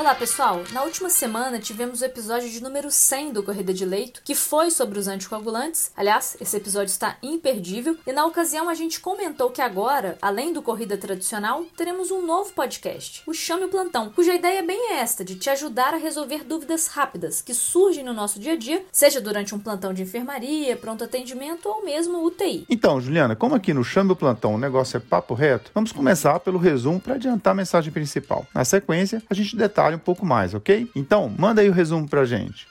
Olá, pessoal! Na última semana tivemos o episódio de número 100 do Corrida de Leito, que foi sobre os anticoagulantes. Aliás, esse episódio está imperdível e na ocasião a gente comentou que agora, além do Corrida tradicional, teremos um novo podcast, o Chame o Plantão, cuja ideia é bem esta, de te ajudar a resolver dúvidas rápidas que surgem no nosso dia a dia, seja durante um plantão de enfermaria, pronto atendimento ou mesmo UTI. Então, Juliana, como aqui no Chame o Plantão o negócio é papo reto, vamos começar pelo resumo para adiantar a mensagem principal. Na sequência, a gente detalha um pouco mais, ok? Então, manda aí o resumo pra gente.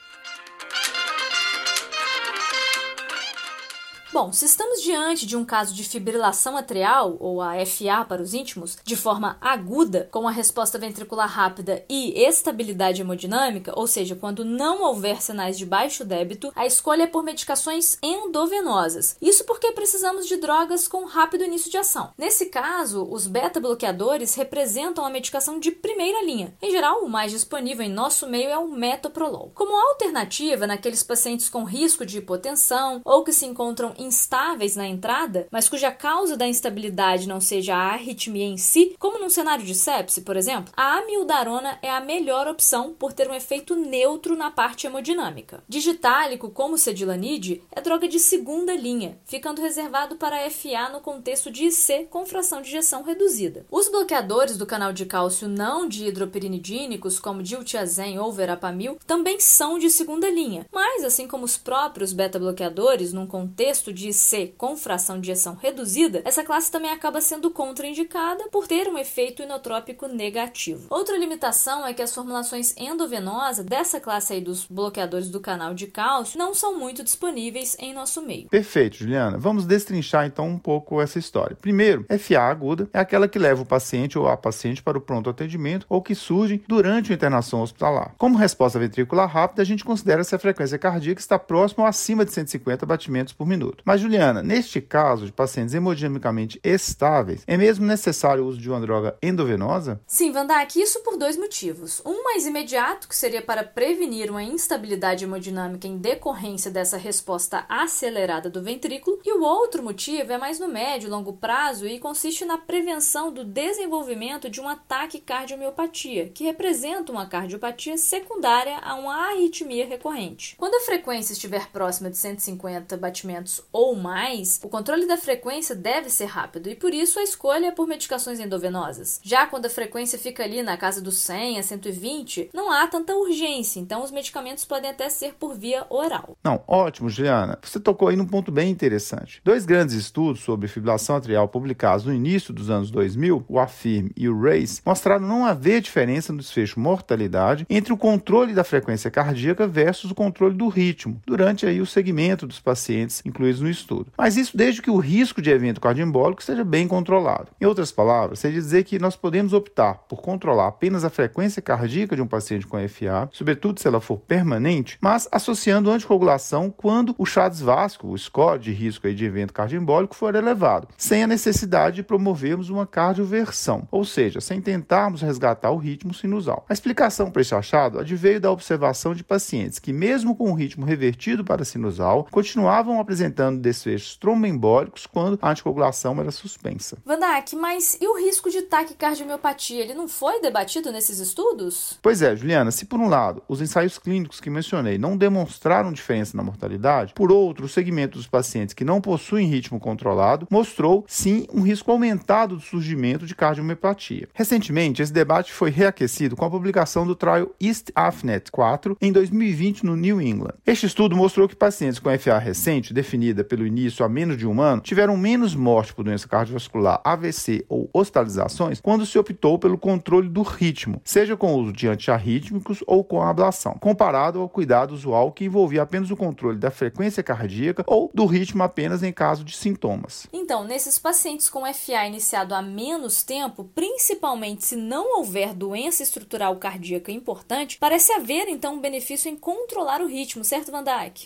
Bom, se estamos diante de um caso de fibrilação atrial, ou a FA para os íntimos, de forma aguda, com a resposta ventricular rápida e estabilidade hemodinâmica, ou seja, quando não houver sinais de baixo débito, a escolha é por medicações endovenosas. Isso porque precisamos de drogas com rápido início de ação. Nesse caso, os beta-bloqueadores representam a medicação de primeira linha. Em geral, o mais disponível em nosso meio é o metoprolol. Como alternativa naqueles pacientes com risco de hipotensão ou que se encontram instáveis na entrada, mas cuja causa da instabilidade não seja a arritmia em si, como num cenário de sepse, por exemplo, a amiodarona é a melhor opção por ter um efeito neutro na parte hemodinâmica. Digitálico, como cedilanide, é droga de segunda linha, ficando reservado para FA no contexto de IC com fração de injeção reduzida. Os bloqueadores do canal de cálcio não dihidropirinidínicos, como diltiazem ou verapamil, também são de segunda linha, mas assim como os próprios beta-bloqueadores, num contexto de C com fração de ejeção reduzida, essa classe também acaba sendo contraindicada por ter um efeito inotrópico negativo. Outra limitação é que as formulações endovenosas dessa classe aí dos bloqueadores do canal de cálcio não são muito disponíveis em nosso meio. Perfeito, Juliana. Vamos destrinchar então um pouco essa história. Primeiro, FA aguda é aquela que leva o paciente ou a paciente para o pronto atendimento ou que surge durante a internação hospitalar. Como resposta ventricular rápida, a gente considera se a frequência cardíaca está próxima ou acima de 150 batimentos por minuto. Mas, Juliana, neste caso de pacientes hemodinamicamente estáveis, é mesmo necessário o uso de uma droga endovenosa? Sim, Vandak, isso por dois motivos. Um mais imediato, que seria para prevenir uma instabilidade hemodinâmica em decorrência dessa resposta acelerada do ventrículo, e o outro motivo é mais no médio e longo prazo e consiste na prevenção do desenvolvimento de um ataque cardiomiopatia, que representa uma cardiopatia secundária a uma arritmia recorrente. Quando a frequência estiver próxima de 150 batimentos ou mais, o controle da frequência deve ser rápido e por isso a escolha é por medicações endovenosas. Já quando a frequência fica ali na casa dos 100 a 120, não há tanta urgência, então os medicamentos podem até ser por via oral. Não, ótimo, Juliana. Você tocou aí num ponto bem interessante. Dois grandes estudos sobre fibrilação atrial publicados no início dos anos 2000, o AFIRM e o RACE, mostraram não haver diferença no desfecho mortalidade entre o controle da frequência cardíaca versus o controle do ritmo durante aí o segmento dos pacientes incluídos no estudo. Mas isso desde que o risco de evento cardioembólico esteja bem controlado. Em outras palavras, seria dizer que nós podemos optar por controlar apenas a frequência cardíaca de um paciente com FA, sobretudo se ela for permanente, mas associando anticoagulação quando o CHADS-VASCO, o score de risco de evento cardioembólico, for elevado, sem a necessidade de promovermos uma cardioversão, ou seja, sem tentarmos resgatar o ritmo sinusal. A explicação para esse achado adveio da observação de pacientes que, mesmo com o ritmo revertido para sinusal, continuavam apresentando desfechos tromboembólicos quando a anticoagulação era suspensa. Vandak, mas e o risco de taquicardiomiopatia? Ele não foi debatido nesses estudos? Pois é, Juliana, se por um lado os ensaios clínicos que mencionei não demonstraram diferença na mortalidade, por outro, o segmento dos pacientes que não possuem ritmo controlado mostrou sim um risco aumentado do surgimento de cardiomiopatia. Recentemente, esse debate foi reaquecido com a publicação do trial East AFNET 4 em 2020 no New England. Este estudo mostrou que pacientes com FA recente, definida pelo início há menos de um ano, tiveram menos morte por doença cardiovascular, AVC ou hospitalizações quando se optou pelo controle do ritmo, seja com o uso de antiarrítmicos ou com a ablação, comparado ao cuidado usual que envolvia apenas o controle da frequência cardíaca ou do ritmo apenas em caso de sintomas. Então, nesses pacientes com FA iniciado há menos tempo, principalmente se não houver doença estrutural cardíaca importante, parece haver então um benefício em controlar o ritmo, certo, Van?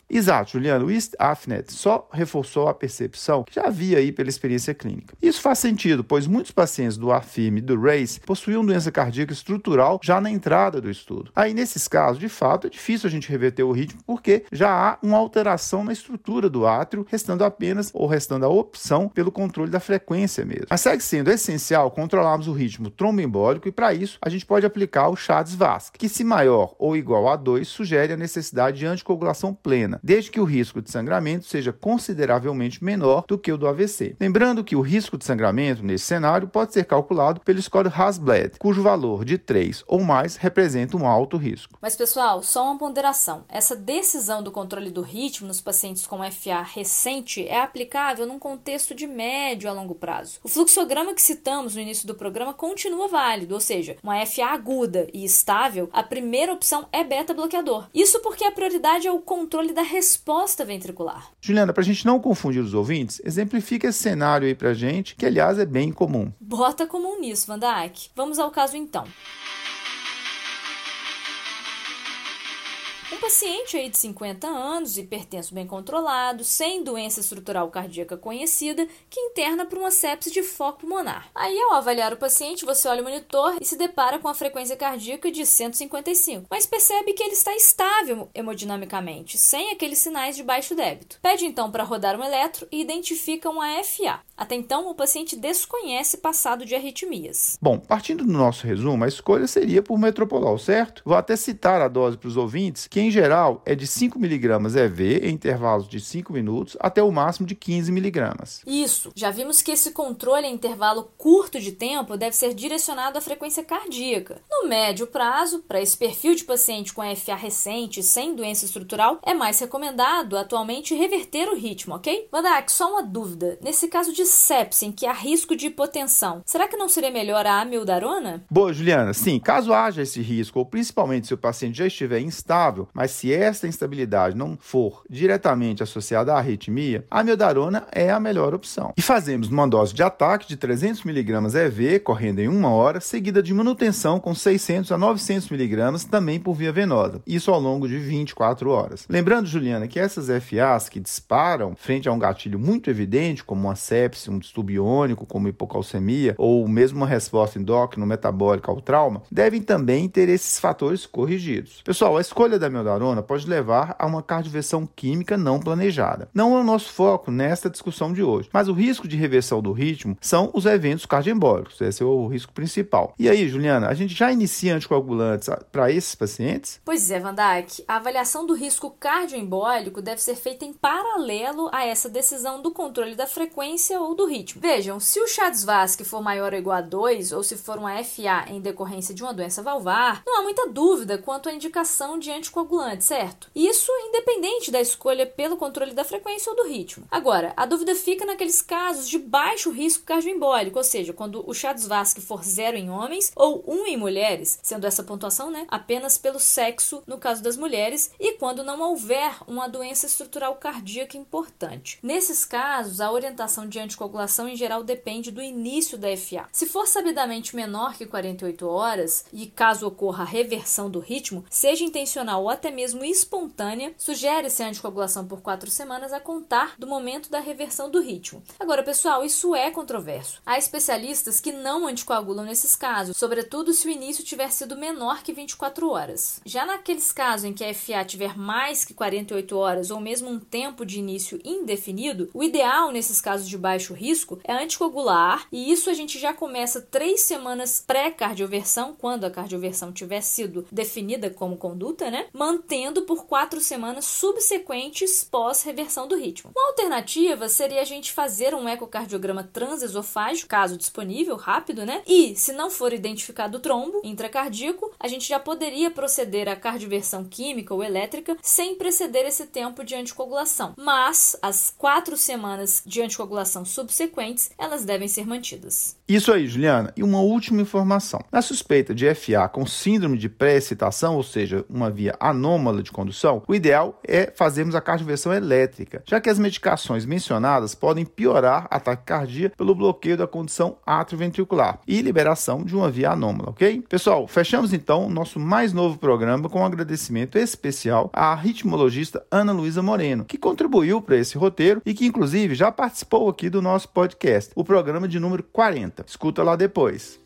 Exato, Juliano. O East AFNET só reforçou a percepção que já havia aí pela experiência clínica. Isso faz sentido, pois muitos pacientes do AFIRM e do RACE possuíam doença cardíaca estrutural já na entrada do estudo. Aí, nesses casos, de fato, é difícil a gente reverter o ritmo porque já há uma alteração na estrutura do átrio, restando apenas ou restando a opção pelo controle da frequência mesmo. Mas segue sendo essencial controlarmos o ritmo tromboembólico e, para isso, a gente pode aplicar o Chades-Vasque, que, se maior ou igual a 2, sugere a necessidade de anticoagulação plena, desde que o risco de sangramento seja consideravelmente menor do que o do AVC. Lembrando que o risco de sangramento nesse cenário pode ser calculado pelo score Hasbled, cujo valor de 3 ou mais representa um alto risco. Mas, pessoal, só uma ponderação. Essa decisão do controle do ritmo nos pacientes com FA recente é aplicável num contexto de médio a longo prazo. O fluxograma que citamos no início do programa continua válido, ou seja, uma FA aguda e estável, a primeira opção é beta-bloqueador. Isso porque a prioridade é o controle da resposta ventricular. Juliana, para a gente não confundir os ouvintes, exemplifica esse cenário aí para gente, que aliás é bem comum. Bota comum nisso, Van Dijk. Vamos ao caso então. Um paciente aí de 50 anos, hipertenso bem controlado, sem doença estrutural cardíaca conhecida, que interna por uma sepse de foco pulmonar. Aí, ao avaliar o paciente, você olha o monitor e se depara com a frequência cardíaca de 155, mas percebe que ele está estável hemodinamicamente, sem aqueles sinais de baixo débito. Pede então para rodar um eletro e identifica uma FA. Até então, o paciente desconhece passado de arritmias. Bom, partindo do nosso resumo, a escolha seria por metropolol, certo? Vou até citar a dose para os ouvintes, que em geral é de 5mg EV em intervalos de 5 minutos até o máximo de 15mg. Isso. Já vimos que esse controle em intervalo curto de tempo deve ser direcionado à frequência cardíaca. No médio prazo, para esse perfil de paciente com FA recente sem doença estrutural, é mais recomendado atualmente reverter o ritmo, ok? Vandak, só uma dúvida. Nesse caso de sepse, em que há risco de hipotensão, será que não seria melhor a amiodarona? Boa, Juliana. Sim, caso haja esse risco, ou principalmente se o paciente já estiver instável, mas se esta instabilidade não for diretamente associada à arritmia, a amiodarona é a melhor opção. E fazemos uma dose de ataque de 300mg EV, correndo em uma hora, seguida de manutenção com 600 a 900mg, também por via venosa. Isso ao longo de 24 horas. Lembrando, Juliana, que essas FAs que disparam frente a um gatilho muito evidente, como uma sepse, um distúrbio iônico, como hipocalcemia, ou mesmo uma resposta endócrina metabólica ao trauma, devem também ter esses fatores corrigidos. Pessoal, a escolha da pode levar a uma cardioversão química não planejada. Não é o nosso foco nesta discussão de hoje, mas o risco de reversão do ritmo são os eventos cardioembólicos. Esse é o risco principal. E aí, Juliana, a gente já inicia anticoagulantes para esses pacientes? Pois é, Van Dijk. A avaliação do risco cardioembólico deve ser feita em paralelo a essa decisão do controle da frequência ou do ritmo. Vejam, se o Chades-Vasque for maior ou igual a 2, ou se for uma FA em decorrência de uma doença valvar, não há muita dúvida quanto à indicação de anticoagulante, certo? Isso independente da escolha pelo controle da frequência ou do ritmo. Agora, a dúvida fica naqueles casos de baixo risco cardioembólico, ou seja, quando o Chades-Vasque for zero em homens ou um em mulheres, sendo essa pontuação, né, apenas pelo sexo no caso das mulheres, e quando não houver uma doença estrutural cardíaca importante. Nesses casos, a orientação de anticoagulação em geral depende do início da FA. Se for sabidamente menor que 48 horas e caso ocorra a reversão do ritmo, seja intencional ou até mesmo espontânea, sugere-se a anticoagulação por 4 semanas a contar do momento da reversão do ritmo. Agora, pessoal, isso é controverso. Há especialistas que não anticoagulam nesses casos, sobretudo se o início tiver sido menor que 24 horas. Já naqueles casos em que a FA tiver mais que 48 horas ou mesmo um tempo de início indefinido, o ideal nesses casos de baixo risco é anticoagular, e isso a gente já começa três semanas pré-cardioversão, quando a cardioversão tiver sido definida como conduta, né? Mantendo por quatro semanas subsequentes pós-reversão do ritmo. Uma alternativa seria a gente fazer um ecocardiograma transesofágico, caso disponível, rápido, né? E, se não for identificado o trombo intracardíaco, a gente já poderia proceder à cardioversão química ou elétrica sem preceder esse tempo de anticoagulação. Mas as quatro semanas de anticoagulação subsequentes, elas devem ser mantidas. Isso aí, Juliana. E uma última informação. Na suspeita de FA com síndrome de pré-excitação, ou seja, uma via anômala de condução, o ideal é fazermos a cardioversão elétrica, já que as medicações mencionadas podem piorar a taquicardia pelo bloqueio da condição atrioventricular e liberação de uma via anômala, ok? Pessoal, fechamos então nosso mais novo programa com um agradecimento especial à ritmologista Ana Luísa Moreno, que contribuiu para esse roteiro e que inclusive já participou aqui do nosso podcast, o programa de número 40. Escuta lá depois.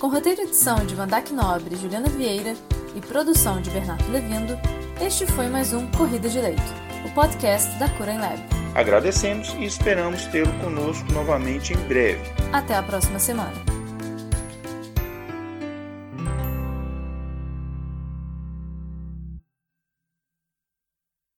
Com roteiro edição de Vandac Nobre e Juliana Vieira e produção de Bernardo Levindo, este foi mais um Corrida de Leito, o podcast da Cura em Lab. Agradecemos e esperamos tê-lo conosco novamente em breve. Até a próxima semana.